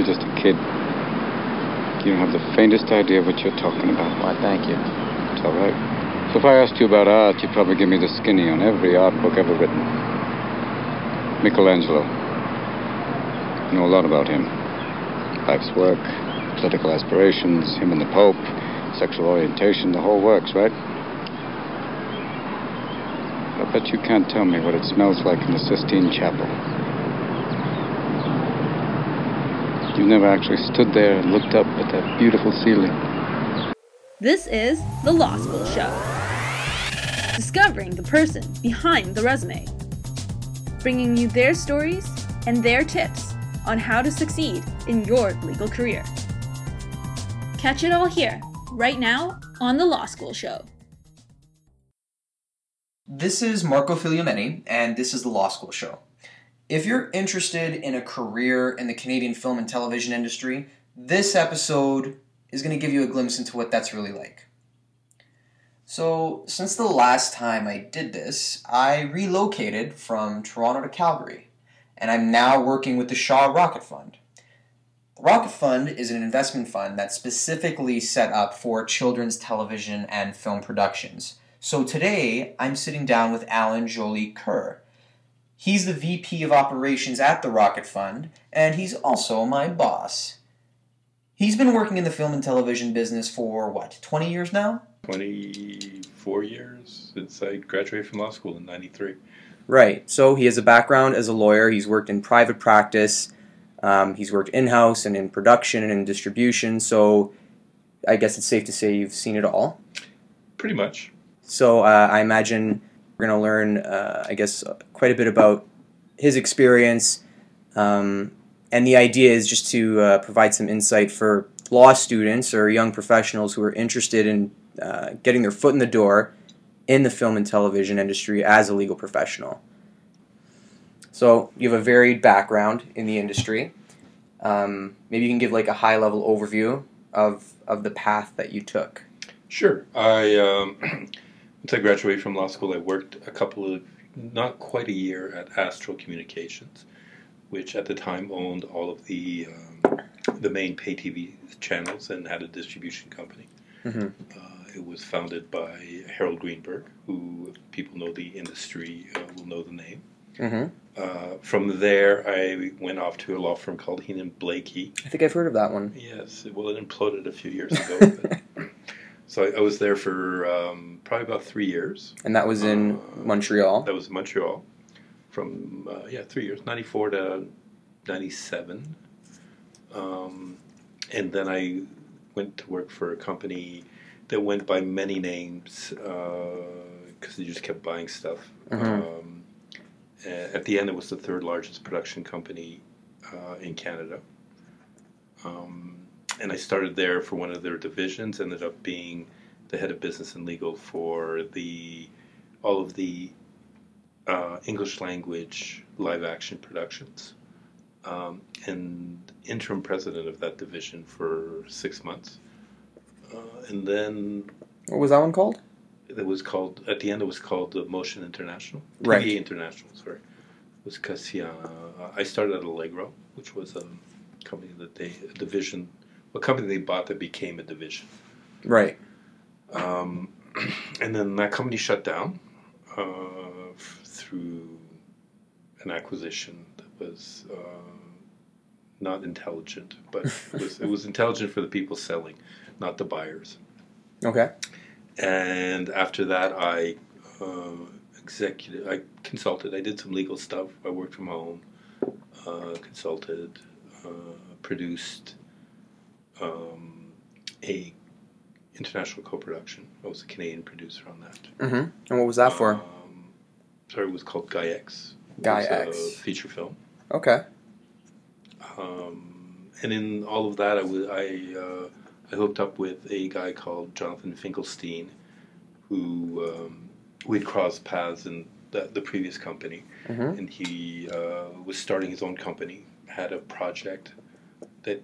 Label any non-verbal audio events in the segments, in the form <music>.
You're just a kid. You don't have the faintest idea what you're talking about. Why, thank you. It's all right. So if I asked you about art, you'd probably give me the skinny on every art book ever written. Michelangelo. I know a lot about him. Life's work, political aspirations, him and the Pope, sexual orientation, the whole works, right? I bet you can't tell me what it smells like in the Sistine Chapel. You've never actually stood there and looked up at that beautiful ceiling. This is The Law School Show. Discovering the person behind the resume. Bringing you their stories and their tips on how to succeed in your legal career. Catch it all here, right now, on The Law School Show. This is Marco Filiomeni, and this is The Law School Show. If you're interested in a career in the Canadian film and television industry, this episode is going to give you a glimpse into what that's really like. So, since the last time I did this, I relocated from Toronto to Calgary, and I'm now working with the Shaw Rocket Fund. The Rocket Fund is an investment fund that's specifically set up for children's television and film productions. So today, I'm sitting down with Allan Jolie-Coeur. He's the VP of Operations at the Rocket Fund, and he's also my boss. He's been working in the film and television business for what, 20 years now? 24 years since I graduated from law school in 93. Right. So he has a background as a lawyer. He's worked in private practice. Um, he's worked in house and in production and in distribution. So I guess it's safe to say you've seen it all. Pretty much. So uh, I imagine we're going to learn, uh, I guess, quite a bit about his experience. Um, and the idea is just to uh, provide some insight for law students or young professionals who are interested in uh, getting their foot in the door in the film and television industry as a legal professional. So you have a varied background in the industry. Um, maybe you can give like a high level overview of of the path that you took. Sure. I um, <clears throat> once I graduated from law school, I worked a couple of not quite a year at Astral Communications, which at the time owned all of the um, the main pay TV channels and had a distribution company. Mm-hmm. Uh, it was founded by Harold Greenberg, who people know the industry uh, will know the name. Mm-hmm. Uh, from there, I went off to a law firm called Heenan Blaikie. I think I've heard of that one. Yes, well, it imploded a few years <laughs> ago. So I, I, was there for um, probably about three years. And that was in Uh, Montreal. That was in Montreal. From uh, yeah, three years, ninety four to ninety seven, um, and then I went to work for a company that went by many names because they just kept buying stuff. Mhm. Um, at the end, it was the third largest production company uh, in Canada. Um, and I started there for one of their divisions. Ended up being the head of business and legal for the all of the uh, English language live action productions, um, and interim president of that division for six months. Uh, and then What was that one called? it was called at the end. It was called the Motion International, Right. TVA International. Sorry, it was because uh, I started at Allegro, which was a company that they a division, a company they bought that became a division. Right. Um, <clears throat> and then that company shut down uh, f- through an acquisition that was uh, not intelligent, but it was, it was intelligent for the people selling, not the buyers. Okay. And after that, I uh, executive, I consulted. I did some legal stuff. I worked from home, uh, consulted, uh, produced um, a international co-production. I was a Canadian producer on that. Mm-hmm. And what was that for? Um, sorry, it was called Guy X. Guy X. feature film. Okay. Um, and in all of that, I was I uh, I hooked up with a guy called Jonathan Finkelstein, who um, we'd crossed paths in the, the previous company, Mhm. and he uh, was starting his own company. Had a project that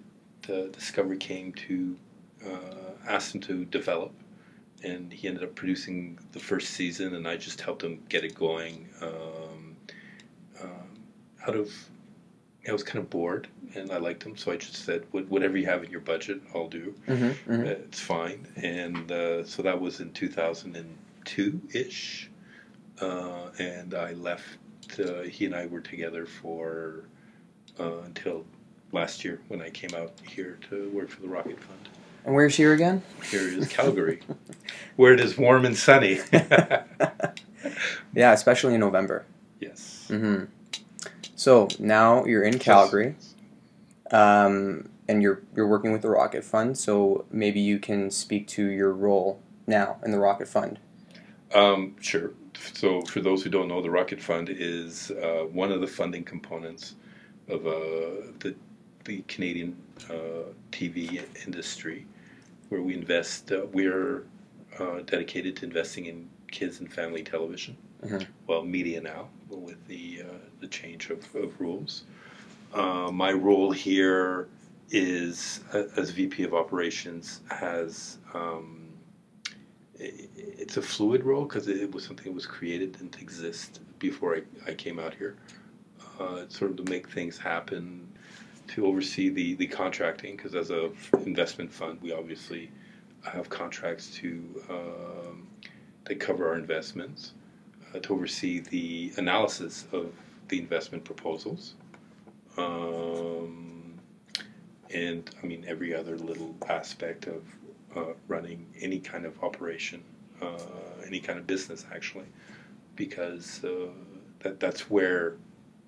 uh, Discovery came to uh, ask him to develop, and he ended up producing the first season, and I just helped him get it going. Um, um, out of I was kind of bored, and I liked him, so I just said, "What- "Whatever you have in your budget, I'll do. Mm-hmm, Uh, It's fine." And uh, so that was in two thousand and two ish, uh, and I left. Uh, he and I were together for uh, until last year when I came out here to work for the Rocket Fund. And where's here again? Here is <laughs> Calgary, where it is warm and sunny. <laughs> Yeah, especially in November. yes. Mm-hmm. So now you're in Calgary, um, and you're you're working with the Rocket Fund. So maybe you can speak to your role now in the Rocket Fund. Um, sure. So, for those who don't know, the Rocket Fund is uh, one of the funding components of uh, the the Canadian uh, TV industry, where we invest. Uh, we're uh, dedicated to investing in kids and family television. Mhm. Well, media now with the uh, the change of, of rules. Uh, my role here is uh, as VP of Operations has. Um, it's a fluid role because it was something that was created didn't exist before I, I came out here. Uh, sort of to make things happen, to oversee the, the contracting because as a investment fund, we obviously have contracts to um, that cover our investments, uh, to oversee the analysis of the investment proposals, um, and I mean every other little aspect of uh, running any kind of operation, uh, any kind of business actually, because uh, that that's where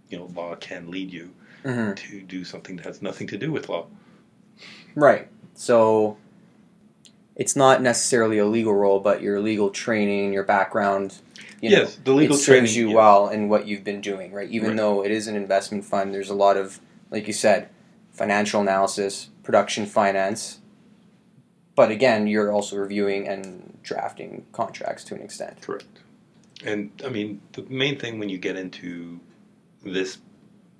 you know law can lead you Mm-hmm. to do something that has nothing to do with law. Right. So it's not necessarily a legal role, but your legal training, your background. You know, yes, the legal it training you yeah. well in what you've been doing, right? Even Right. though it is an investment fund, there's a lot of, like you said, financial analysis, production finance. But again, you're also reviewing and drafting contracts to an extent. Correct. And I mean, the main thing when you get into this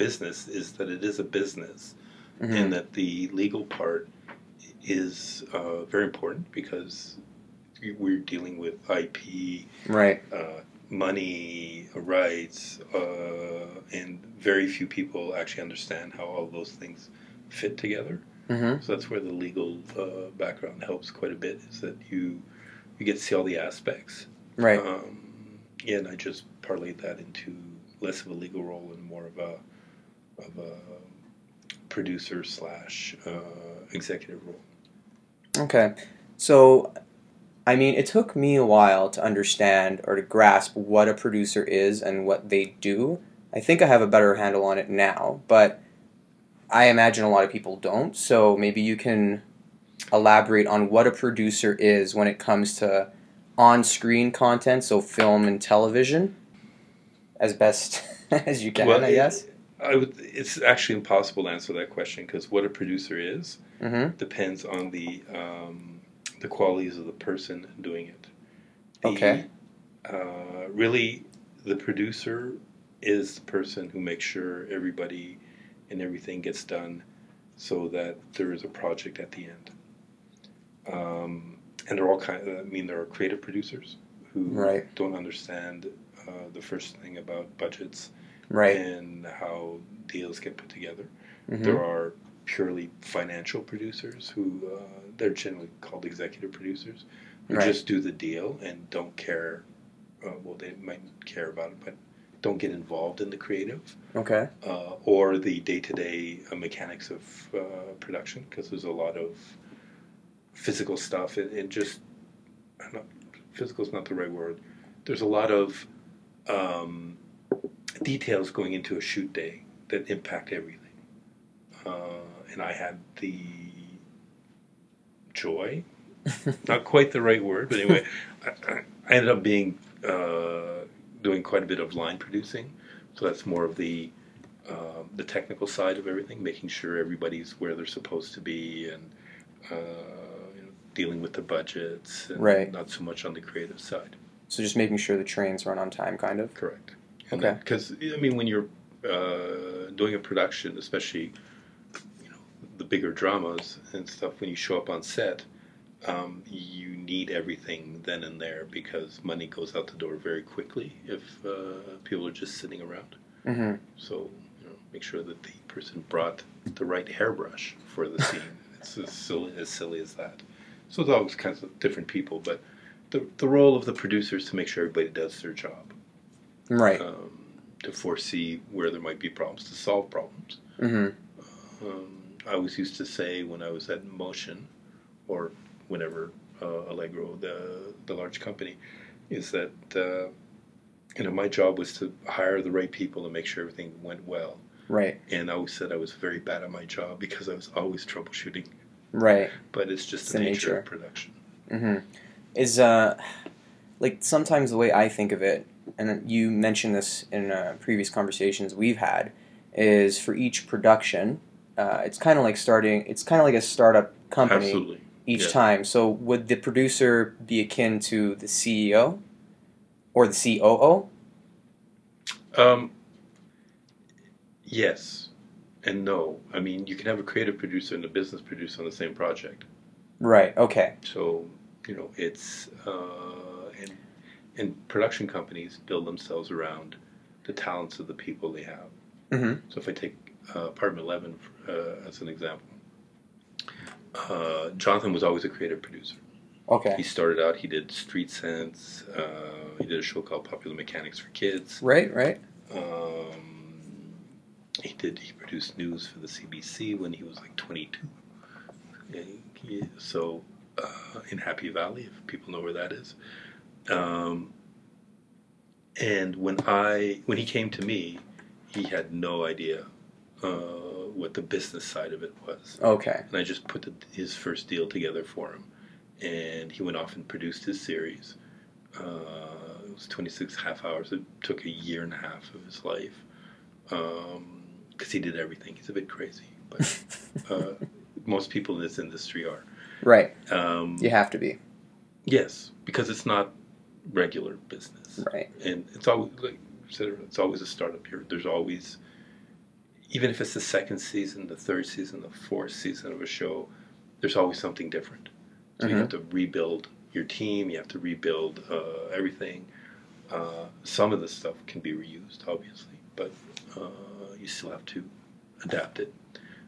business is that it is a business, Mhm. and that the legal part is uh, very important because we're dealing with IP, Right. uh, money, rights, uh, and very few people actually understand how all those things fit together. Mm-hmm. So that's where the legal uh, background helps quite a bit. Is that you you get to see all the aspects. Right. Um, yeah, and I just parlayed that into less of a legal role and more of a of a producer slash uh, executive role. Okay. So, I mean, it took me a while to understand or to grasp what a producer is and what they do. I think I have a better handle on it now, but I imagine a lot of people don't. So maybe you can elaborate on what a producer is when it comes to on screen content, so film and television, as best <laughs> as you can, Well, I guess. I would, it's actually impossible to answer that question because what a producer is Mm-hmm. depends on the um, the qualities of the person doing it. The, Okay. Uh, really, the producer is the person who makes sure everybody and everything gets done, so that there is a project at the end. Um, and they're all kind. Of, I mean, there are creative producers who Right. don't understand uh, the first thing about budgets Right. and how deals get put together. Mhm. There are purely financial producers who uh, they're generally called executive producers who Right. just do the deal and don't care. Uh, well, they might care about it, but don't get involved in the creative Okay. uh, or the day-to-day uh, mechanics of uh, production because there's a lot of physical stuff and, and just physical is not the right word. There's a lot of um, details going into a shoot day that impact everything. Uh, and I had the joy, <laughs> not quite the right word, but anyway, I, I ended up being uh, doing quite a bit of line producing. So that's more of the um, the technical side of everything, making sure everybody's where they're supposed to be, and uh, you know, dealing with the budgets, and Right. not so much on the creative side. So just making sure the trains run on time, kind of. Correct. Okay. Because I mean, when you're uh, doing a production, especially you know the bigger dramas and stuff, when you show up on set, um, you need everything then and there because money goes out the door very quickly if uh, people are just sitting around. Mm-hmm. So you know, make sure that the person brought the right hairbrush for the scene. <laughs> it's as silly, as silly as that. So it's always kinds of different people, but the the role of the producer is to make sure everybody does their job, Right. um, to foresee where there might be problems, to solve problems. hmm Um, I always used to say when I was at Motion, or whenever uh, Allegro, the the large company, is that uh, you know my job was to hire the right people and make sure everything went well. Right. And I always said I was very bad at my job because I was always troubleshooting. Right. But it's just It's the the nature, nature. of production. Mm-hmm. Is uh, like sometimes the way I think of it, and you mentioned this in uh, previous conversations we've had, is for each production, uh, it's kind of like starting. It's kind of like a startup company Absolutely. each yeah. time. So would the producer be akin to the CEO or the COO? Um, yes, and no. I mean, you can have a creative producer and a business producer on the same project. Right. Okay. So you know, it's uh, and production companies build themselves around the talents of the people they have. hmm So if I take uh, Apartment Eleven uh, as an example, uh, Jonathan was always a creative producer. Okay. He started out. He did Street Cents. Uh, he did a show called Popular Mechanics for Kids. Right. Right. Um, he did. He produced news for the CBC when he was like 22. Yeah, he- so uh, in Happy Valley, if people know where that is. Um, and when I when he came to me, he had no idea uh, what the business side of it was Okay. and I just put the, his first deal together for him, and he went off and produced his series. Uh, it was 26 half hours. It took a year and a half of his life because he did everything. He's a bit crazy, but <laughs> uh, most people in this industry are. Right. Um, You have to be. Yes, because it's not regular business Right. and it's always like it's always a startup here. There's always, even if it's the second season, the third season, the fourth season of a show, there's always something different. So you Mhm. have to rebuild your team. You have to rebuild uh, everything. Uh, some of the stuff can be reused, obviously, but uh, you still have to adapt it.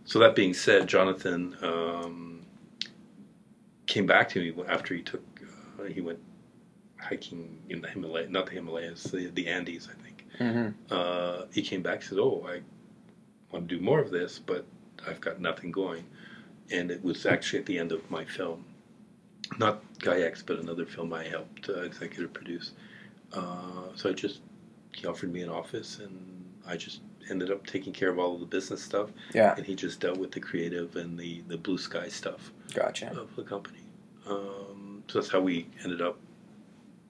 So that being said, Jonathan um, came back to me after he took uh, he went hiking in the Himalaya, not the Himalayas, the, the Andes, I think. hmm Uh, he came back and said, "Oh, I want to do more of this, but I've got nothing going." And it was actually at the end of my film, not Guy X, but another film I helped uh, executive produce. Uh, so I just he offered me an office, and I just ended up taking care of all of the business stuff, Yeah. and he just dealt with the creative and the the blue sky stuff Gotcha. of the company. Um, so that's how we ended up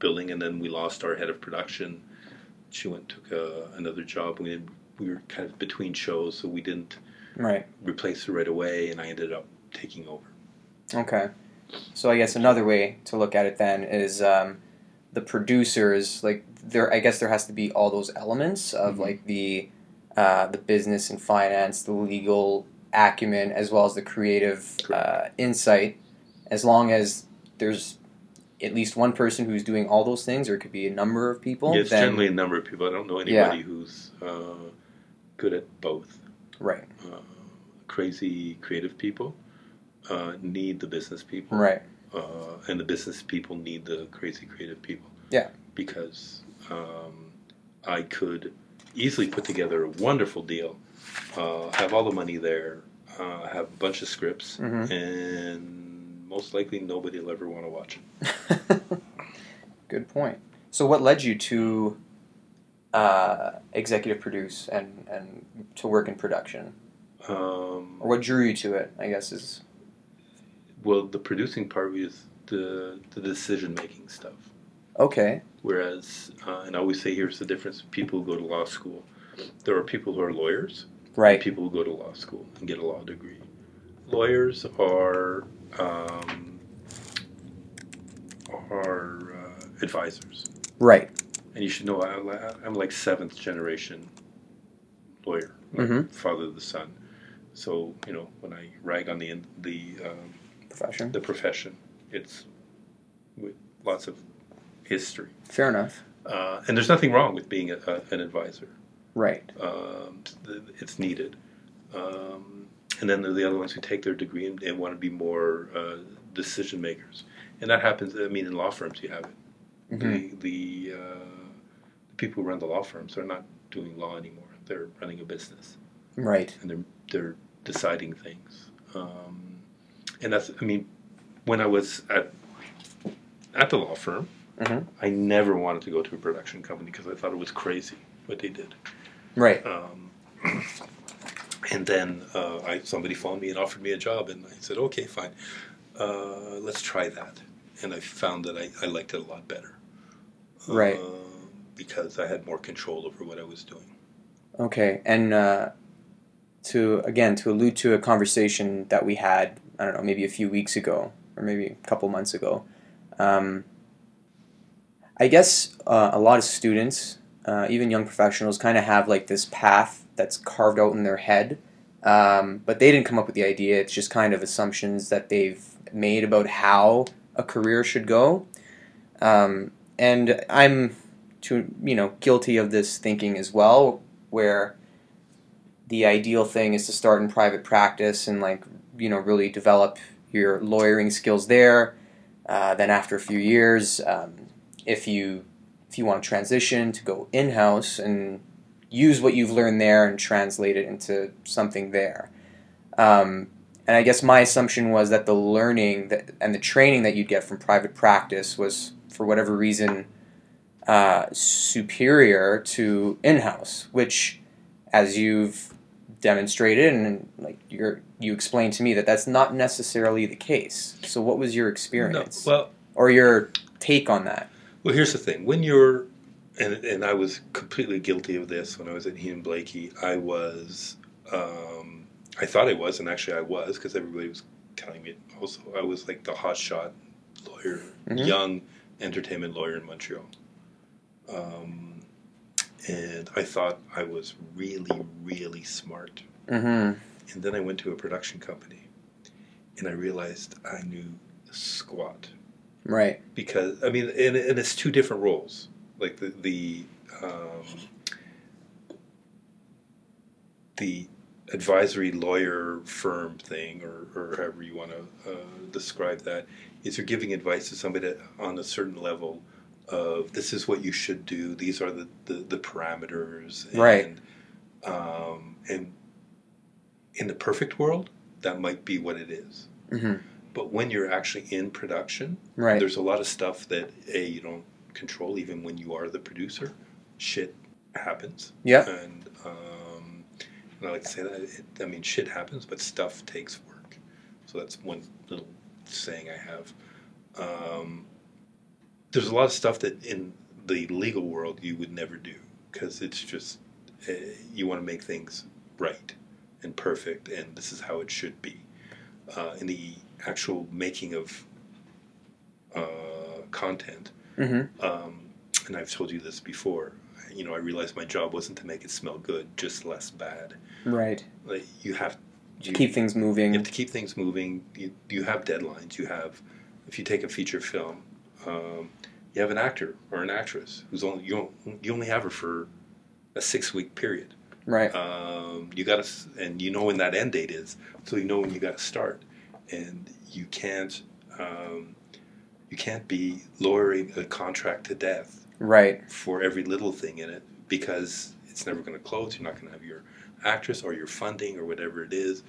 building, and then we lost our head of production. She went and took a, another job. We did, we were kind of between shows, so we didn't Right. replace her right away, and I ended up taking over. Okay. So I guess another way to look at it then is um, the producers like there. I guess there has to be all those elements of Mhm. like the uh, the business and finance, the legal acumen, as well as the creative uh, insight. As long as there's at least one person who's doing all those things, or it could be a number of people. yeah, it's then, generally a number of people. I don't know anybody who's uh, good at both. right, Uh, crazy creative people uh, need the business people. right, uh, and the business people need the crazy creative people. Yeah. Because um, I could easily put together a wonderful deal, uh, have all the money there, uh, have a bunch of scripts, Mhm. and most likely nobody will ever want to watch it. <laughs> Good point. So, what led you to uh, executive produce and, and to work in production? Um, Or what drew you to it, I guess, is. well, the producing part is the the decision making stuff. Okay. Whereas, uh, and I always say here's the difference: people who go to law school, there are people who are lawyers, Right. people who go to law school and get a law degree. Lawyers are um, are uh, advisors, Right. and you should know I, I'm like seventh generation lawyer, my Mhm. father of the son. So you know when I rag on the the um, Profession. the profession, it's with lots of history. Fair enough. Uh, and there's nothing wrong with being a, a, an advisor. Right. Um, it's needed. Um, and then there are the other ones who take their degree and, and want to be more uh, decision makers. And that happens. I mean, in law firms, you have it. Mhm. The the, uh, the people who run the law firms are not doing law anymore. They're running a business Right. and they're they're deciding things. Um, and that's. I mean, when I was at at the law firm, Mhm. I never wanted to go to a production company because I thought it was crazy what they did. Right. Um, and then uh, I, somebody phoned me and offered me a job, and I said, okay, fine, uh, let's try that. And I found that I, I liked it a lot better. Right. Uh, because I had more control over what I was doing. Okay, and uh, to again to allude to a conversation that we had, I don't know, maybe a few weeks ago or maybe a couple months ago. Um, I guess uh, a lot of students, uh, even young professionals, kind of have like this path that's carved out in their head, um, but they didn't come up with the idea. It's just kind of assumptions that they've made about how a career should go. Um, and I'm, to you know, guilty of this thinking as well where the ideal thing is to start in private practice and like you know really develop your lawyering skills there uh, then after a few years um, if you if you want to transition to go in-house and use what you've learned there and translate it into something there um, and i guess my assumption was that the learning that, and the training that you'd get from private practice was for whatever reason uh, superior to in-house, which, as you've demonstrated and like you're you explained to me that that's not necessarily the case. So, what was your experience No, well, or your take on that? well, here's the thing: when you're, and and I was completely guilty of this when I was at Heenan Blaikie. I was, um, I thought I was, and actually I was, because everybody was telling me. Also, I was like the hot shot lawyer, Mhm. young entertainment lawyer in Montreal. Um, and I thought I was really, really smart. Mm-hmm. And then I went to a production company, and I realized I knew squat Right. because I mean, and, and it's two different roles. Like the the um, the advisory lawyer firm thing, or, or however you want to uh, describe that, is you're giving advice to somebody on a certain level of this is what you should do. These are the the, the parameters. And, Right. Um, and in the perfect world, that might be what it is. Mm-hmm. But when you're actually in production, Right. there's a lot of stuff that a you don't control even when you are the producer. Shit happens. Yeah. And um, and I like to say that it, I mean shit happens, but stuff takes work. So that's one little saying I have. Um, there's a lot of stuff that in the legal world you would never do because it's just uh, you want to make things right and perfect, and this is how it should be. Uh, in the actual making of uh, content, Mm-hmm. um, and I've told you this before. You know, I realized my job wasn't to make it smell good, just less bad. Right. Like you have you, Keep things moving. you have to keep things moving. You, you have deadlines. You have, if you take a feature film, um, you have an actor or an actress who's only you, you only have her for a six week period. Right. Um, you got to, and you know when that end date is, so you know when you got to start, and you can't, um, you can't be lowering a contract to death Right. for every little thing in it because it's never going to close. You're not going to have your actress or your funding or whatever it is,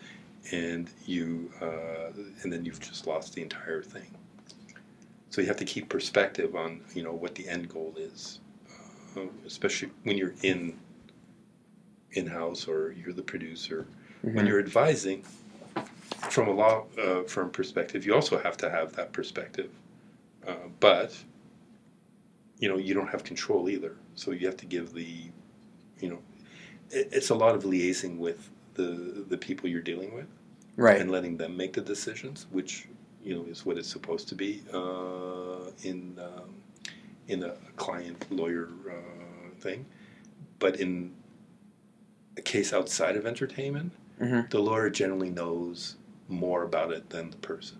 and you, uh, and then you've just lost the entire thing. So you have to keep perspective on you know what the end goal is, uh, especially when you're in in house or you're the producer. When Mhm. you're advising from a law uh, firm perspective, you also have to have that perspective, uh, but you know you don't have control either. So you have to give the, you know, it, it's a lot of liaising with the the people you're dealing with Right. and letting them make the decisions, which you know is what it's supposed to be uh, in um, in a client lawyer uh, thing. But in a case outside of entertainment, Mhm. the lawyer generally knows more about it than the person,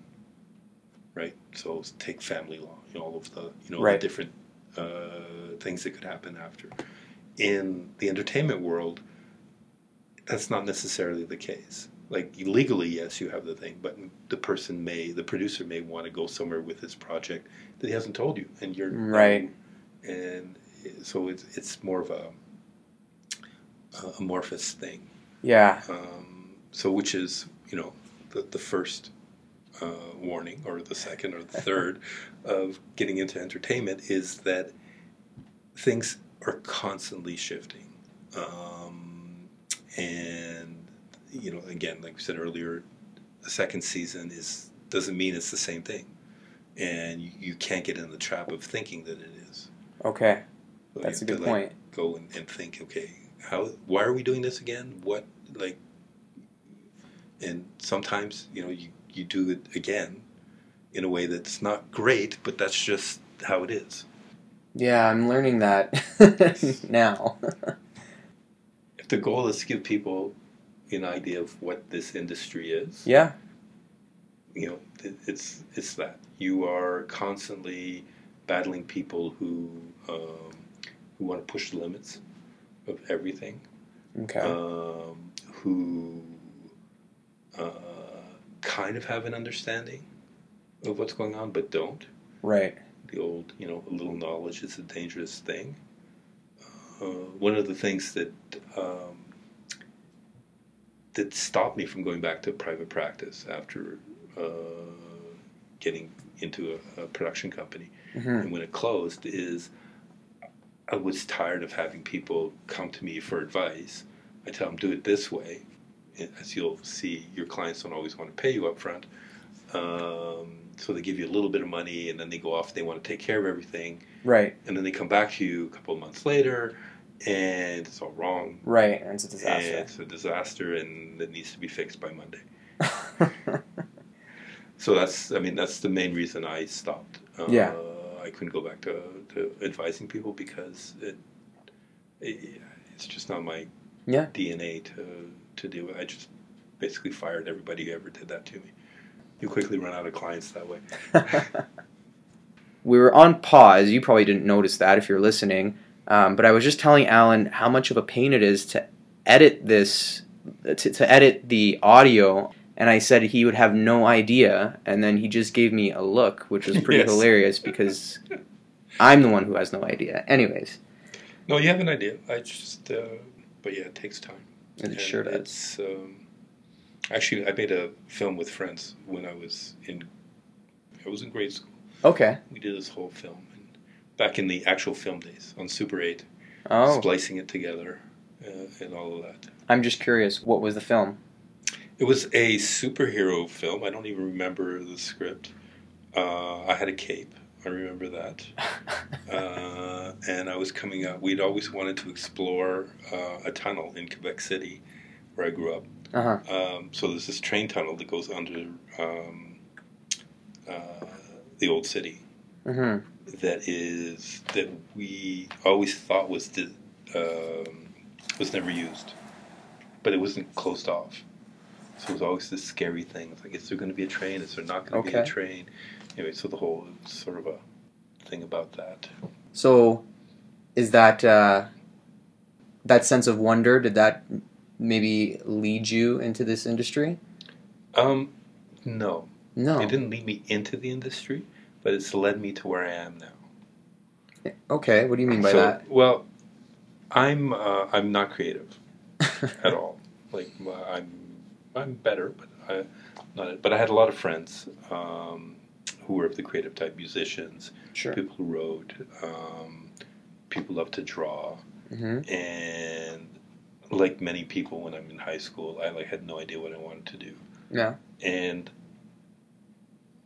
right? So take family law, you know, all of the you know Right. the different uh, things that could happen after, in the entertainment world, that's not necessarily the case. Like legally, yes, you have the thing, but the person may, the producer may want to go somewhere with his project that he hasn't told you, and you're Right. And so it's it's more of a, a amorphous thing. Yeah. Um, so which is you know the the first uh, warning or the second or the third <laughs> of getting into entertainment is that things are constantly shifting, um, and you know again like we said earlier, the second season is doesn't mean it's the same thing, and you, you can't get in the trap of thinking that it is. Okay. So That's a good like, point. Go and, and think, okay, how why are we doing this again? What like and sometimes, you know, you, you do it again in a way that's not great, but that's just how it is. Yeah, I'm learning that <laughs> now. <laughs> If the goal is to give people an idea of what this industry is, yeah. you know, it, it's it's that you are constantly battling people who um, who want to push the limits of everything, Okay. um, who uh, kind of have an understanding of what's going on, but don't. right. The old, you know, a little knowledge is a dangerous thing. Uh, one of the things that um, that stopped me from going back to private practice after uh, getting into a, a production company hmm and when it closed is I was tired of having people come to me for advice. I tell them do it this way. And As you'll see, your clients don't always want to pay you up front. Um, so they give you a little bit of money and then they go off and they want to take care of everything. Right. And then they come back to you a couple of months later and it's all wrong. Right. And it's a And disaster. it's a disaster and it needs to be fixed by Monday. <laughs> So that's, I mean, that's the main reason I stopped. Uh, Yeah. I couldn't go back to, to advising people because it, it, it's just not my Yeah. DNA to, to do it. I just basically fired everybody who ever did that to me. You quickly run out of clients that way. <laughs> we were on pause. You probably didn't notice that if you're listening. Um, but I was just telling Allan how much of a pain it is to edit this, to, to edit the audio. And I said he would have no idea. And then he just gave me a look, which was pretty Yes. hilarious because <laughs> I'm the one who has no idea. Anyways, No, you have an idea. I just, uh, but yeah, it takes time. It And sure does. Um, actually I made a film with friends when I was in I was in grade school. Okay. We did this whole film and back in the actual film days on Super 8, Oh, splicing it together uh, and all of that. I'm just curious. What was the film? It was a superhero film. I don't even remember the script. Uh, I had a cape. I remember that. Uh, and I was coming up. We'd always wanted to explore uh, a tunnel in Quebec City, where I grew up. Uh huh. Um, so there's this train tunnel that goes under um, uh, the old city hmm that is that we always thought was the, um, was never used, but it wasn't closed off. So it was always this scary thing. It's like, is there going to be a train? Is there not going to be a train? Anyway, so the whole sort of a thing about that. So, is that uh, that sense of wonder? Did that maybe lead you into this industry? Um, no, No. it didn't lead me into the industry, but it's led me to where I am now. Okay. What do you mean by so, that? Well, I'm uh, I'm not creative <laughs> at all. Like uh, I'm I'm better, but I not. But I had a lot of friends um, who were of the creative type, musicians, Sure. people who wrote, um, people love to draw, hmm and like many people when I'm in high school, I like had no idea what I wanted to do. Yeah. And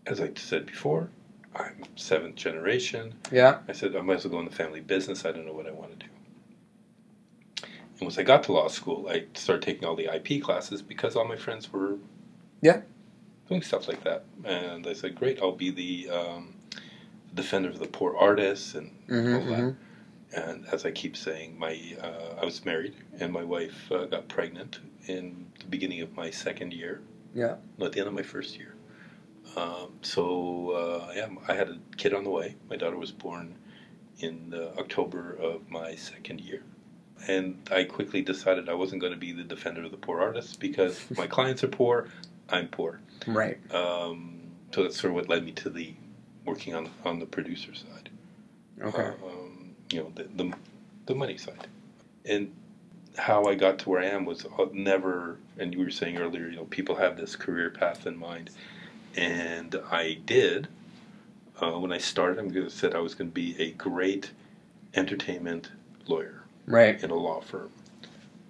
as I said before, I'm seventh generation. Yeah. I said, I might as well go in the family business. I don't know what I want to do. And once I got to law school, I started taking all the IP classes because all my friends were Yeah. Doing stuff like that. And I said, great, I'll be the um, defender of the poor artists and hmm all that. And as I keep saying, my uh, I was married and my wife uh, got pregnant in the beginning of my second year. Yeah. No, at the end of my first year. Um, so uh, yeah, I had a kid on the way. My daughter was born in uh, October of my second year. and I quickly decided I wasn't going to be the defender of the poor artists because <laughs> my clients are poor, I'm poor. Right. Um, so that's sort of what led me to the working on on the producer side. Okay. Um, you know, the, the the money side, and how I got to where I am was uh, never. And you were saying earlier, you know, people have this career path in mind, and I did. Uh, when I started, I'm going to said I was going to be a great entertainment lawyer Right. in a law firm.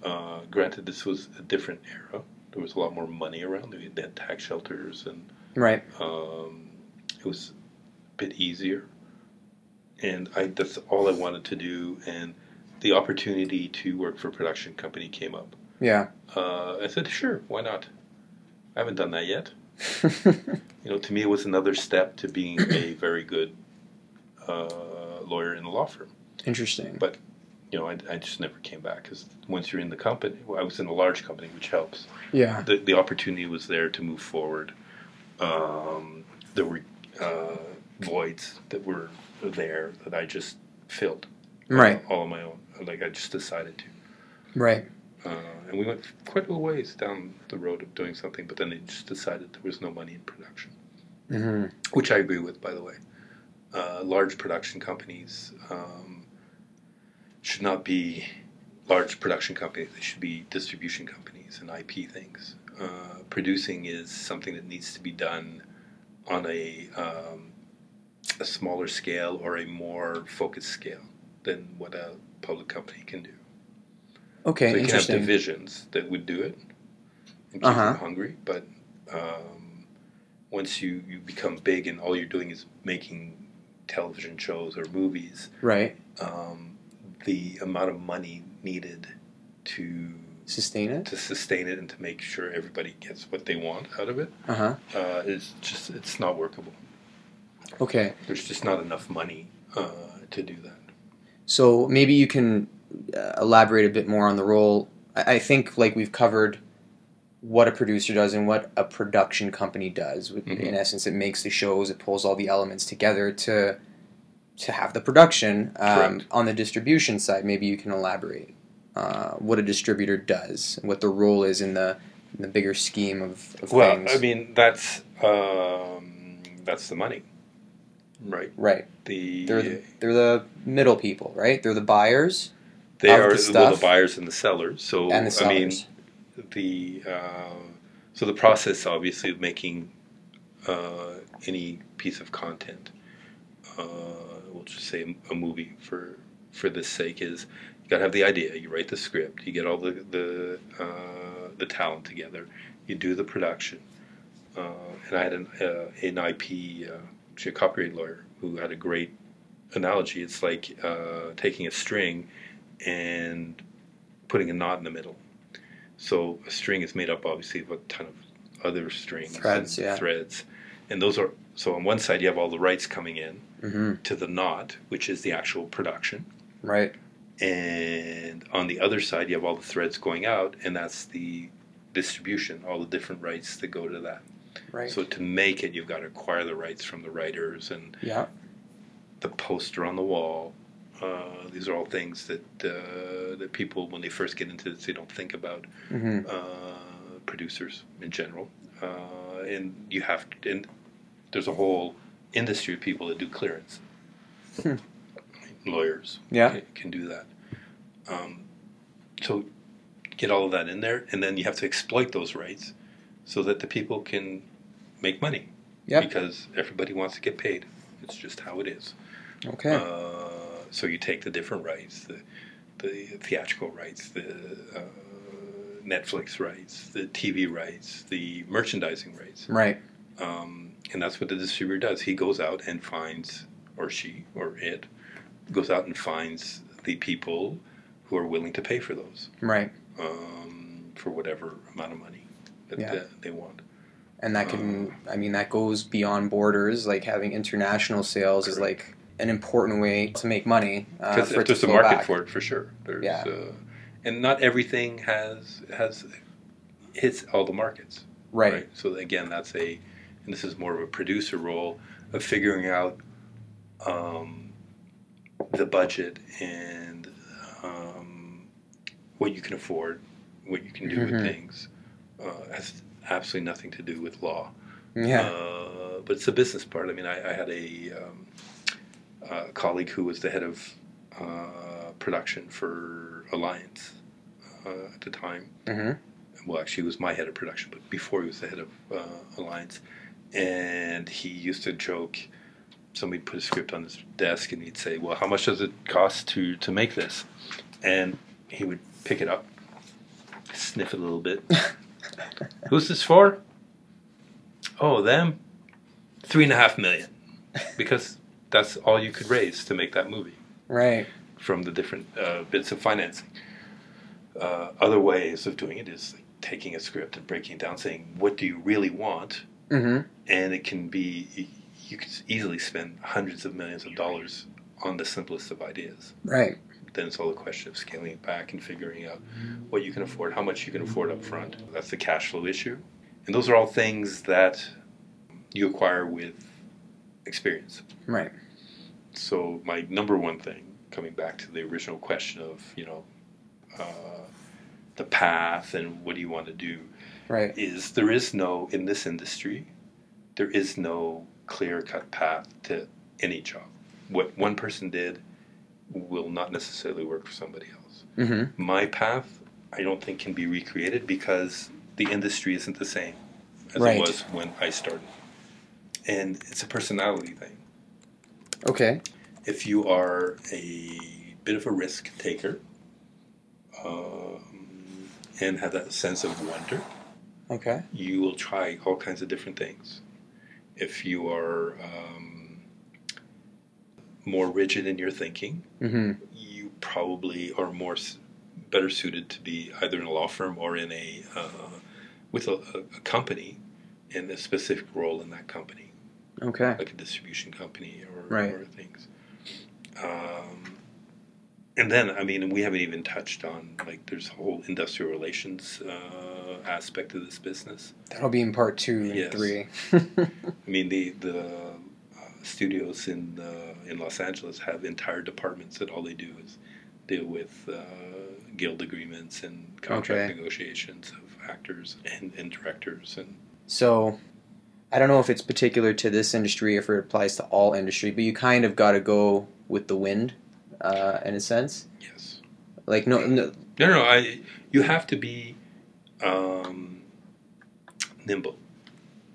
Uh, granted, this was a different era. There was a lot more money around. They had tax shelters, and Right. um, it was a bit easier. And I, that's all I wanted to do. And the opportunity to work for a production company came up. Yeah. Uh, I said, sure, why not? I haven't done that yet. <laughs> You know, to me, it was another step to being a very good uh, lawyer in the law firm. Interesting. But you know, I, I just never came back because once you're in the company, well, I was in a large company, which helps. Yeah. The, the opportunity was there to move forward. Um, there were uh, voids that were there that I just filled. Right. All, on my own. Like I just decided to. Right. Uh, and we went quite a ways down the road of doing something, but then they just decided there was no money in production, hmm which I agree with, by the way. Uh, large production companies um, should not be large production companies, they should be distribution companies and IP things. Uh, producing is something that needs to be done on a, um, a smaller scale or a more focused scale than what a public company can do. Okay. So you can have divisions that would do it and keep Uh-huh. them hungry, but um, once you, you become big and all you're doing is making television shows or movies, Right. um, the amount of money needed to Sustain it. to sustain it and to make sure everybody gets what they want out of it Uh huh. uh, is just it's not workable. Okay. There's just not enough money uh, to do that. So maybe you can uh, elaborate a bit more on the role. I, I think like we've covered what a producer does and what a production company does. Mhm. In essence, it makes the shows, it pulls all the elements together to to have the production. Um, on the distribution side, maybe you can elaborate uh, what a distributor does, what the role is in the in the bigger scheme of, of Well, things. I mean that's um, that's the money, right? right. The They're the, they're the middle people, right? They're the buyers they are the well, the buyers and the sellers. So and the I mean, the uh, so the process obviously of making uh, any piece of content, uh, we'll say a movie for for this sake is you got to have the idea. You write the script. You get all the the uh, the talent together. You do the production. Uh, and I had an uh, an IP, uh, a copyright lawyer who had a great analogy. It's like uh, taking a string and putting a knot in the middle. So a string is made up obviously of a ton of other strings, Threads, and yeah. threads, and those are so on one side you have all the rights coming in hmm to the knot, which is the actual production, Right. and on the other side you have all the threads going out, and that's the distribution, all the different rights that go to that. Right. So to make it, you've got to acquire the rights from the writers and yeah. the poster on the wall. Uh, these are all things that uh, that people, when they first get into this, they don't think about. hmm Uh, producers in general, uh, and you have to, and there's a whole industry of people that do clearance. Hmm. Lawyers, Yeah. can, can do that. Um, so get all of that in there, and then you have to exploit those rights so that the people can make money Yep. because everybody wants to get paid. It's just how it is. Okay. Uh, so you take the different rights, the, the theatrical rights, the uh, Netflix rights, the TV rights, the merchandising rights, right. um, and that's what the distributor does. He goes out and finds, or she, or it, goes out and finds the people who are willing to pay for those Right. um, for whatever amount of money that Yeah. they, they want. And that can, I mean, that goes beyond borders. Like having international sales is like an important way to make money. Uh, Because to there's a market back. for it for sure. There's, Yeah. uh, and not everything has has hits all the markets. Right. So again, that's a, and this is more of a producer role of figuring out um, the budget and um, what you can afford, what you can do Mhm. with things, uh, has absolutely nothing to do with law. Yeah. Uh, but it's the business part. I mean, I, I had a, um, a colleague who was the head of uh, production for Alliance uh, at the time. hmm Well, actually, he was my head of production, but before he was the head of uh, Alliance. And he used to joke. Somebody put a script on his desk, and he'd say, "Well, how much does it cost to to make this?" And he would pick it up, sniff it a little bit. <laughs> Who's this for? Oh, them. Three and a half million, because that's all you could raise to make that movie Right. from the different uh, bits of financing. Uh, other ways of doing it is like taking a script and breaking it down, saying what do you really want, hmm and it can be you can easily spend hundreds of millions of dollars on the simplest of ideas. Right. Then it's all a question of scaling it back and figuring out what you can afford, how much you can afford up front. That's the cash flow issue, and those are all things that you acquire with experience. Right. So my number one thing, coming back to the original question of you know uh, the path and what do you want to do, Right. is there is no in this industry, there is no clear cut path to any job. What one person did will not necessarily work for somebody else. hmm My path, I don't think can be recreated because the industry isn't the same as Right. it was when I started, and it's a personality thing Okay. if you are a bit of a risk taker um, and have that sense of wonder, Okay. you will try all kinds of different things. If you are um, more rigid in your thinking, hmm you probably are more better suited to be either in a law firm or in a uh, with a, a, a company in a specific role in that company Okay. like a distribution company or, Right. or things. Um, and then, I mean, we haven't even touched on like there's a whole industrial relations uh, aspect of this business. That'll be in part two and Yes. three. <laughs> I mean, the the uh, studios in uh, in Los Angeles have entire departments that all they do is deal with uh, guild agreements and contract Okay. negotiations of actors and, and directors and So, I don't know if it's particular to this industry or if it applies to all industry, but you kind of got to go with the wind, uh, in a sense. yes. Like no, no No, no, I. You have to be um, nimble.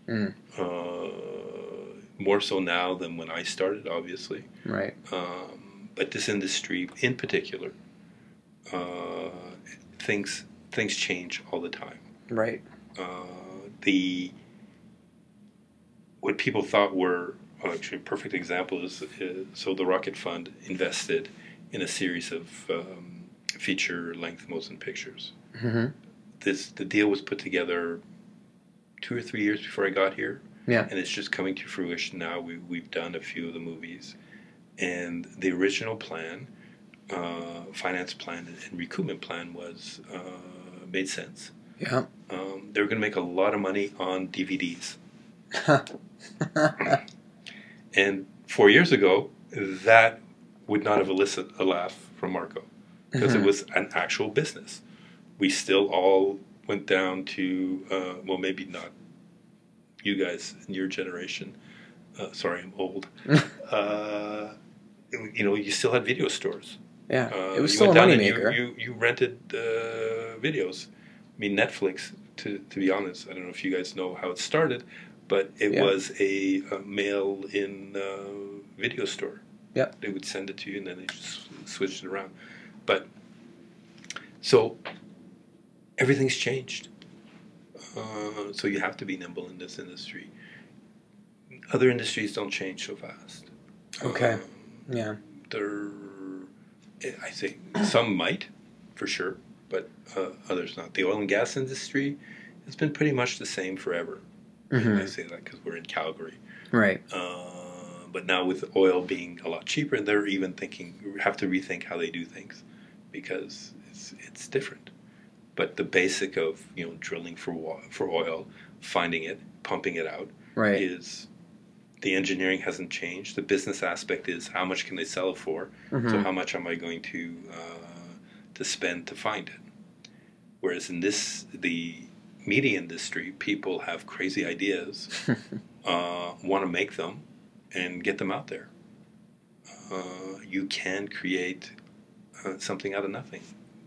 Mm. Uh, more so now than when I started, obviously. right, Um, but this industry, in particular, uh, things things change all the time. right, Uh, the what people thought were actually a perfect example is, is so the Rocket Fund invested in a series of um, feature length motion pictures. hmm This the deal was put together two or three years before I got here, Yeah. and it's just coming to fruition now. We we've done a few of the movies, and the original plan, uh, finance plan, and recoupment plan was uh, made sense. yeah, Um, they were going to make a lot of money on DVDs. <laughs> And four years ago, that would not have elicited a laugh from Marco because Mhm. it was an actual business. We still all went down to, uh, well, maybe not you guys in your generation. Uh, sorry, I'm old. <laughs> uh, you know, you still had video stores. yeah. Uh, it was you still a went down and you- You, you, rented uh, videos. I mean, Netflix. To to be honest, I don't know if you guys know how it started, but it Yeah. was a, a mail-in uh, video store. Yeah. They would send it to you, and then they just switched it around. But so everything's changed. Uh, so you have to be nimble in this industry. Other industries don't change so fast. Okay. Um, yeah, there, I think some might, for sure, but uh, others not. The oil and gas industry has been pretty much the same forever. Mhm. I say that because we're in Calgary. right, Uh, but now with oil being a lot cheaper, and they're even thinking have to rethink how they do things because it's it's different. But the basic of you know drilling for wa- for oil, finding it, pumping it out, right, is the engineering hasn't changed. The business aspect is how much can they sell it for. So Mhm. how much am I going to uh, to spend to find it? Whereas in this, the media industry, people have crazy ideas, <laughs> uh, want to make them, and get them out there. Uh, you can create uh, something out of nothing.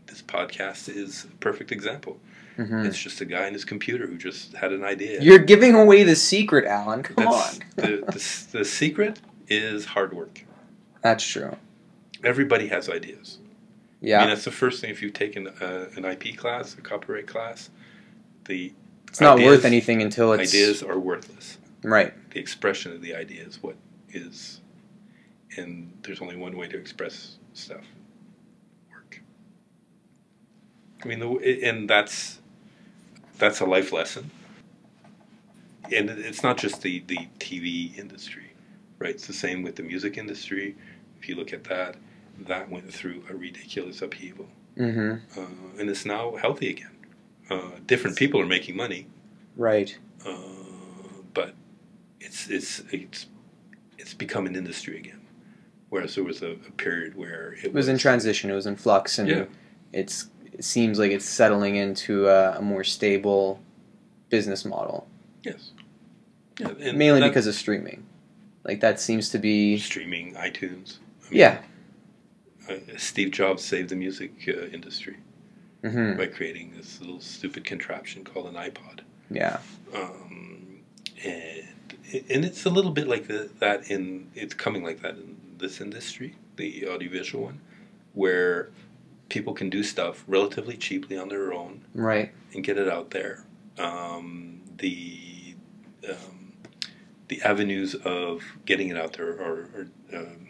This podcast is a perfect example. Mhm. It's just a guy in his computer who just had an idea. You're giving away the secret, Allan. Come That's, on. <laughs> the, the, the secret is hard work. That's true. Everybody has ideas. I Yeah. mean, that's the first thing if you've taken uh, an IP class, a copyright class, the it's not worth anything until it's ideas are worthless. right. The expression of the idea is what is, and there's only one way to express stuff work. I mean, the, and that's that's a life lesson. And it's not just the, the TV industry, right? It's the same with the music industry. If you look at that, that went through a ridiculous upheaval. Mm-hmm. Uh, and it's now healthy again. Uh, different people are making money, Right. uh, but it's it's it's it's become an industry again. Whereas there was a, a period where it, It was in transition. It was in flux, and Yeah. it's it seems like it's settling into a, a more stable business model, Yes. Yeah, mainly that- because of streaming. Like that seems to be streaming iTunes. I mean, yeah. uh, Steve Jobs saved the music uh, industry hmm by creating this little stupid contraption called an iPod. Yeah. um, and and it's a little bit like the, that in it's coming like that in this industry, the audiovisual one, where people can do stuff relatively cheaply on their own Right. and get it out there. Um, the um, the avenues of getting it out there are, are um,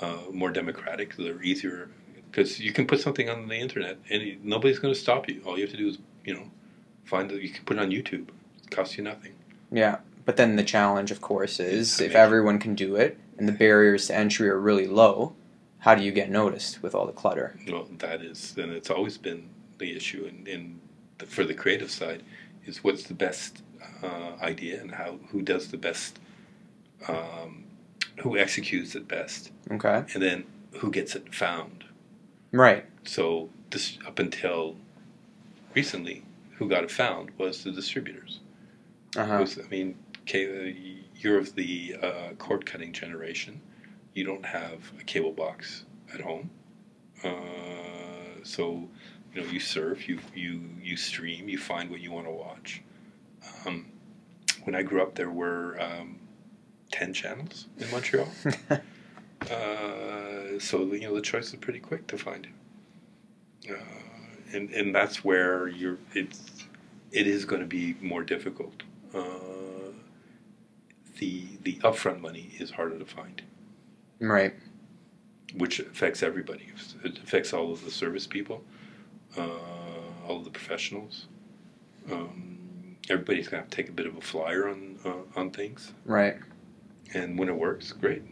uh, more democratic. They're easier because you can put something on the internet and you- nobody's going to stop you. All you have to do is you know find that you can put it on YouTube. It costs you nothing. Yeah. But then the challenge, of course, is if everyone can do it and the barriers to entry are really low, how do you get noticed with all the clutter? Well, that is, and it's always been the issue. And the, for the creative side, is what's the best uh, idea and how who does the best, um, who executes it best, Okay. and then who gets it found. Right. So this up until recently, who got it found was the distributors. Uh huh. Was, I mean, you're of the uh, cord cutting generation. You don't have a cable box at home, uh, so you know you surf, you you you stream, you find what you want to watch. Um, when I grew up, there were um, ten channels in Montreal, <laughs> uh, so you know the choice is pretty quick to find. Uh, and and that's where you're it's it is going to be more difficult. Uh, the the upfront money is harder to find, right. which affects everybody. It affects all of the service people, uh, all of the professionals. Um, everybody's going to have to take a bit of a flyer on uh, on things, Right. and when it works, great.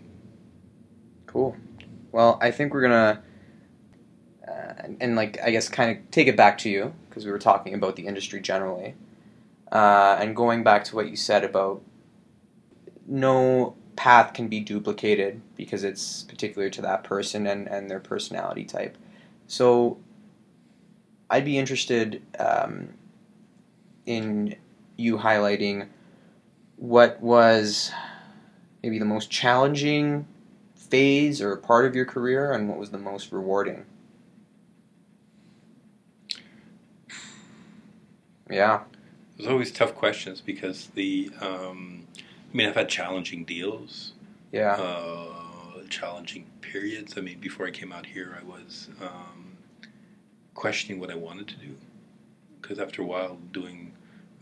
Cool. Well, I think we're gonna, uh, and, like I guess kind of take it back to you because we were talking about the industry generally, uh, and going back to what you said about no path can be duplicated because it's particular to that person and and their personality type. So, I'd be interested um, in you highlighting what was maybe the most challenging phase or part of your career and what was the most rewarding? Yeah. There's always tough questions because the um, I mean I've had challenging deals, Yeah. uh, challenging periods. I mean, before I came out here, I was um, questioning what I wanted to do because after a while, doing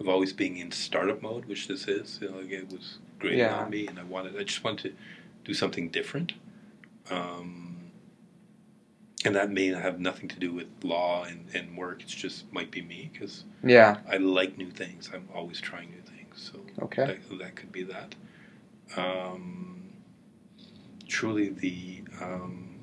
of always being in startup mode, which this is, you know, like, it was great Yeah. on me, and I wanted, I just wanted to do something different. Um, and that may have nothing to do with law and, and work. It's just might be me because yeah. I like new things. I'm always trying new things. So Okay. that, that could be that. Um, truly, the um,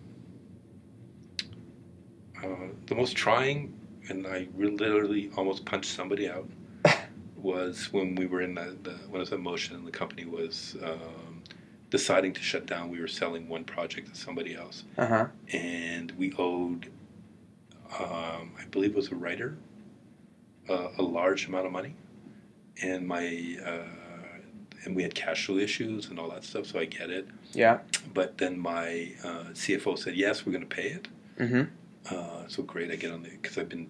uh, the most trying, and I literally almost punched somebody out, <laughs> was when we were in the, the when I was at Motion and the company was um, deciding to shut down. We were selling one project to somebody else, Uh huh. and we owed, um, I believe, it was a writer uh, a large amount of money, and my uh, and we had cash flow issues and all that stuff. So I get it. Yeah. But then my uh, CFO said, "Yes, we're going to pay it." Mm-hmm. Uh, so great, I get on the because I've been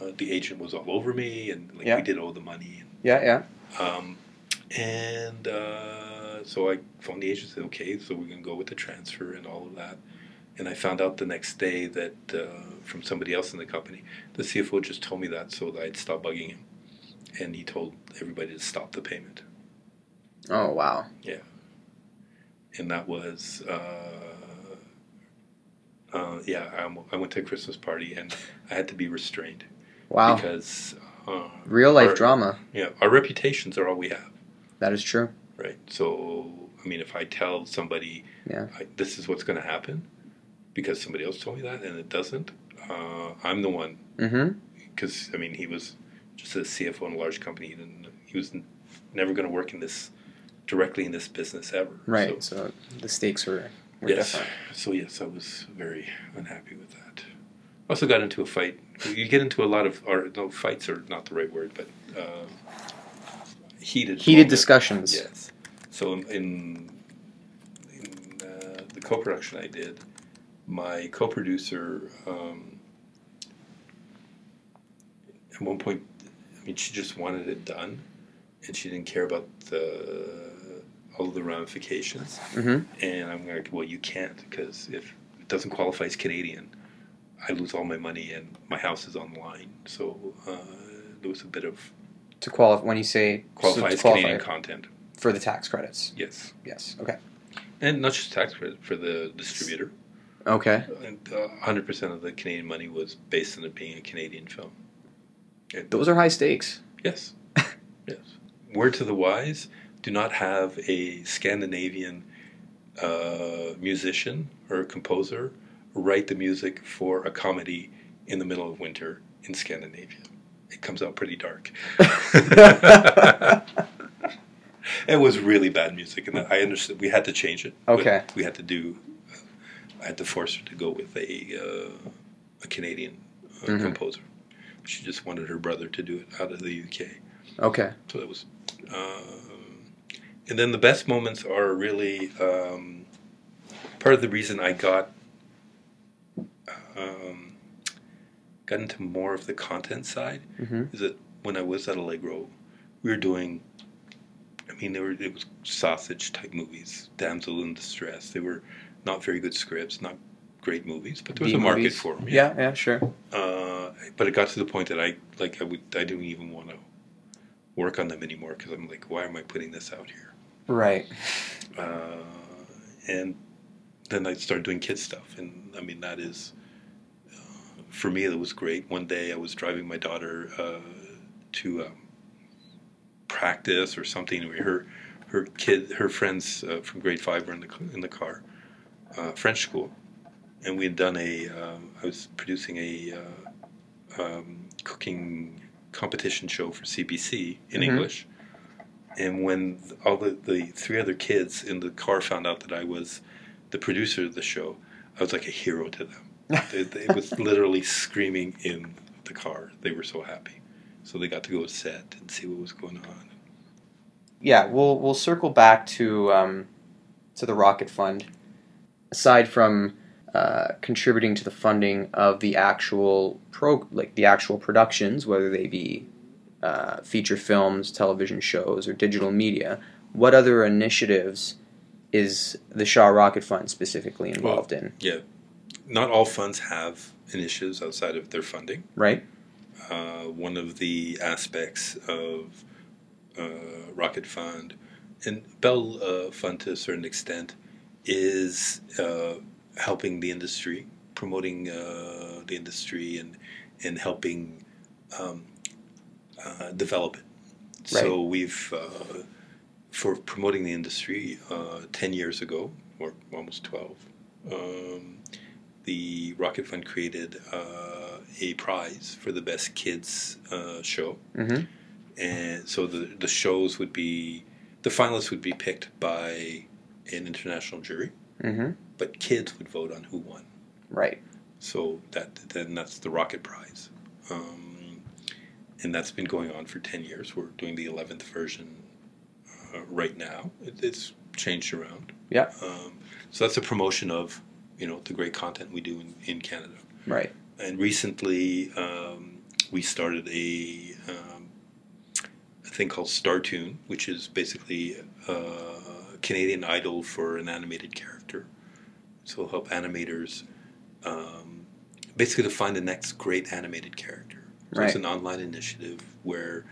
uh, the agent was all over me, and like Yeah. we did owe the money. And, Yeah, yeah. Um, and uh, so I phoned the agent and said, okay, so we're going to go with the transfer and all of that. And I found out the next day that uh, from somebody else in the company, the CFO just told me that so that I'd stop bugging him. And he told everybody to stop the payment. Oh wow. Yeah. And that was, uh, uh, yeah, I, I went to a Christmas party and I had to be restrained Wow. because, uh, Real life our- drama. yeah, our reputations are all we have. That is true. Right? So, I mean, if I tell somebody, Yeah. I, this is what's going to happen, because somebody else told me that and it doesn't, uh, I'm the one. Mm-hmm. Because I mean, he was just a CFO in a large company, and he was n- never going to work in this directly in this business ever. Right. So, So, the stakes were, were yes. different. So yes, I was very unhappy with that. Also got into a fight. You get into a lot of, or no, fights are not the right word, but uh, heated. Heated moment. discussions. Yes. So in in, in uh, the co-production I did, my co-producer um, at one point, I mean, she just wanted it done, and she didn't care about the all of the ramifications. Mm-hmm. And I'm like, well, you can't because if it doesn't qualify as Canadian, I lose all my money and my house is on the line. So uh, there was a bit of To qualify, when you say qualify as qualify Canadian content. for the tax credits. Yes. Yes. Okay. And not just tax credit for the distributor. Okay. And uh, 100% of the Canadian money was based on it being a Canadian film. And- Those are high stakes. yes. <laughs> yes. Word to the wise do not have a Scandinavian uh, musician or composer write the music for a comedy in the middle of winter in Scandinavia. It comes out pretty dark. <laughs> it was really bad music, and I understood we had to change it. Okay. we had to do. I had to force her to go with a uh, a Canadian uh, Mhm. composer. She just wanted her brother to do it out of the UK. Okay. So that was, um, and then the best moments are really um, part of the reason I got um, got into more of the content side Mm-hmm. is that when I was at Allegro, we were doing. I mean, there were it was sausage type movies, damsel in distress. They were not very good scripts, not great movies, but there was a market movies. for them. Yeah. Yeah. Sure. Uh, but it got to the point that I like I would I didn't even want to work on them anymore because I'm like, why am I putting this out here? Right. Uh, and then I started doing kid stuff, and I mean that is for me it was great. One day I was driving my daughter uh, to um, practice or something. Her her kid her friends uh, from grade five were in the in the car, uh, French school, and we had done a. Um, I was producing a uh, um, cooking competition show for CBC in Mhm. English. And when all the, the three other kids in the car found out that I was the producer of the show, I was like a hero to them. They, they- it was literally screaming in the car. They were so happy. So they got to go to set and see what was going on. yeah, we'll we'll circle back to um, to the Rocket Fund. Aside from uh, contributing to the funding of the actual pro, like the actual productions, whether they be uh, feature films, television shows, or digital media, what other initiatives is the Shaw Rocket Fund specifically involved in? Not all funds have initiatives outside of their funding. Right. uh, one of the aspects of uh, Rocket Fund and Bell uh, Fund to a certain extent is uh, helping the industry, promoting uh, the industry, and and helping um, uh, develop it. Right. So we've uh, for promoting the industry uh, ten years ago, or almost twelve. Um, the Rocket Fund created uh, a prize for the best kids uh, show, Mm-hmm. and so the the shows would be the finalists would be picked by an international jury, Mm-hmm. but kids would vote on who won. Right. So that then that's the Rocket Prize, um, and that's been going on for 10 years. We're doing the 11th version uh, right now. It, it's changed around. Yeah. Um, so that's a promotion of, you know, the great content we do in, in Canada. Right. And recently, um, we started a, um, a thing called StarTune, which is basically a Canadian Idol for an animated character. So it'll help animators um, basically to find the next great animated character. So Right. it's an online initiative where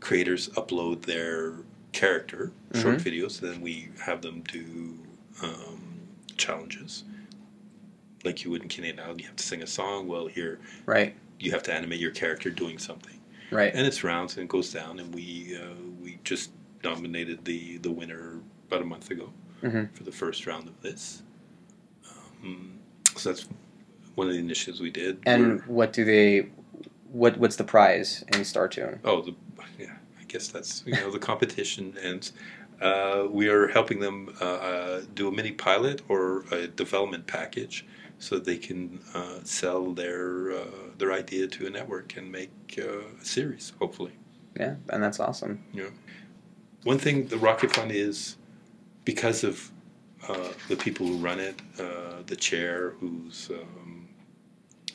creators upload their character, short videos, then we have them do um, challenges. Like you would in Canadian Idol, you have to sing a song. Well, here Right. you have to animate your character doing something, Right. and it's rounds and it goes down. And we uh, we just nominated the the winner about a month ago Mhm. for the first round of this. Um, so that's one of the initiatives we did. And We're- what do they? What What's the prize in StarTune? Oh, the yeah. I guess that's you know the competition, <laughs> and uh, we are helping them uh, uh, do a mini pilot or a development package, so they can uh, sell their uh, their idea to a network and make uh, a series, hopefully. Yeah, and that's awesome. Yeah. One thing the Rocket Fund is because of uh, the people who run it, uh, the chair, who's um,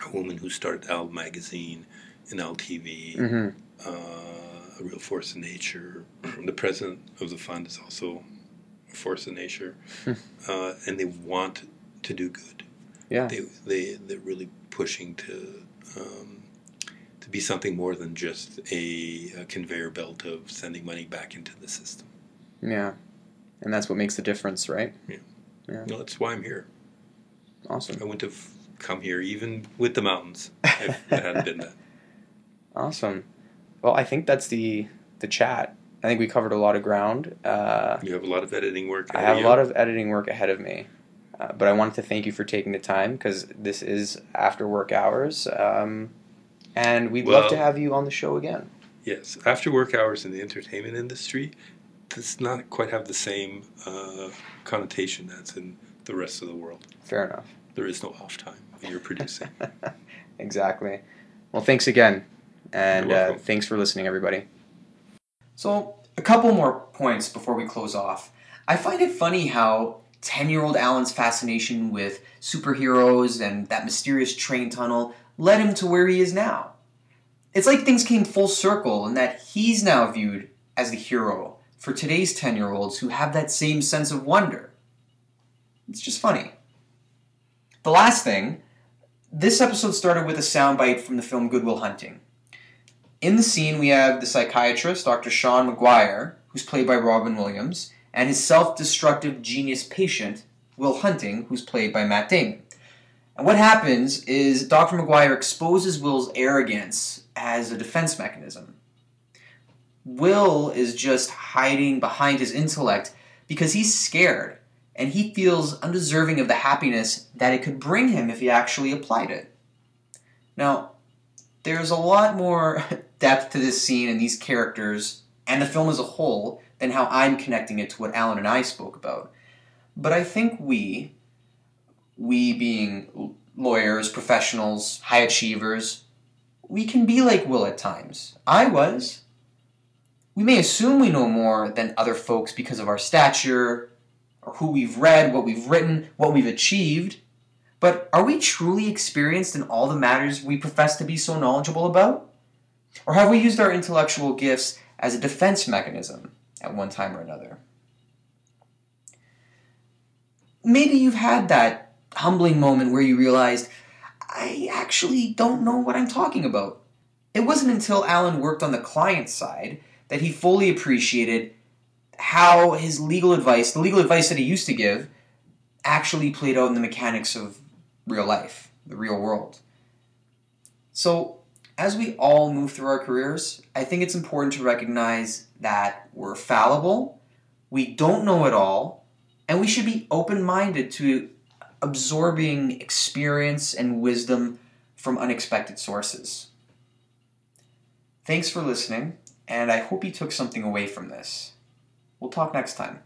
a woman who started Al Magazine and LTV hmm uh, a real force of nature. <clears throat> the president of the fund is also a force of nature, uh, and they want to do good. Yeah. They they they're really pushing to um, to be something more than just a, a conveyor belt of sending money back into the system. Yeah. And that's what makes the difference, right? You know, that's why I'm here. Awesome. I wouldn't have come here even with the mountains <laughs> if it hadn't been that. Awesome. Well, I think that's the the chat. I think we covered a lot of ground. Uh, You have a lot of editing work. I have a lot of editing work ahead of me, uh, but I wanted to thank you for taking the time because this is after work hours, um, and we'd love to have you on the show again. Yes, after work hours in the entertainment industry does not quite have the same uh, connotation as in the rest of the world. Fair enough. There is no off time when you're producing. <laughs> exactly. Well, thanks again, and uh, thanks for listening, everybody. So, a couple more points before we close off. I find it funny how 10 year old Allan's fascination with superheroes and that mysterious train tunnel led him to where he is now. It's like things came full circle and that he's now viewed as the hero for today's 10 year olds who have that same sense of wonder. It's just funny. The last thing this episode started with a soundbite from the film Good Will Hunting. In the scene, we have the psychiatrist, Dr. Sean Maguire, who's played by Robin Williams, and his self destructive genius patient, Will Hunting, who's played by Matt Damon. And what happens is Dr. Maguire exposes Will's arrogance as a defense mechanism. Will is just hiding behind his intellect because he's scared and he feels undeserving of the happiness that it could bring him if he actually applied it. Now, there's a lot more <laughs> depth to this scene and these characters and the film as a whole than how I'm connecting it to what Allan and I spoke about. But I think we, we being lawyers, professionals, high achievers, we can be like Will at times. I was. We may assume we know more than other folks because of our stature, or who we've read, what we've written, what we've achieved. But are we truly experienced in all the matters we profess to be so knowledgeable about? Or have we used our intellectual gifts as a defense mechanism at one time or another? Maybe you've had that humbling moment where you realized, I actually don't know what I'm talking about. It wasn't until Allan worked on the client side that he fully appreciated how his legal advice, the legal advice that he used to give, actually played out in the mechanics of real life, the real world. So, as we all move through our careers, I think it's important to recognize that we're fallible, we don't know it all, and we should be open minded to absorbing experience and wisdom from unexpected sources. Thanks for listening, and I hope you took something away from this. We'll talk next time.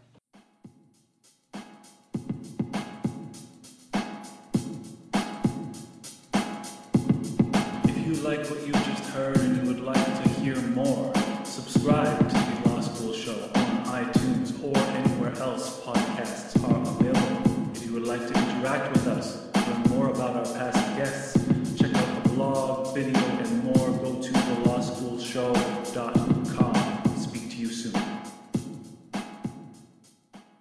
interact with us, learn more about our past guests, check out the blog, video, and more, go to the Law School Show.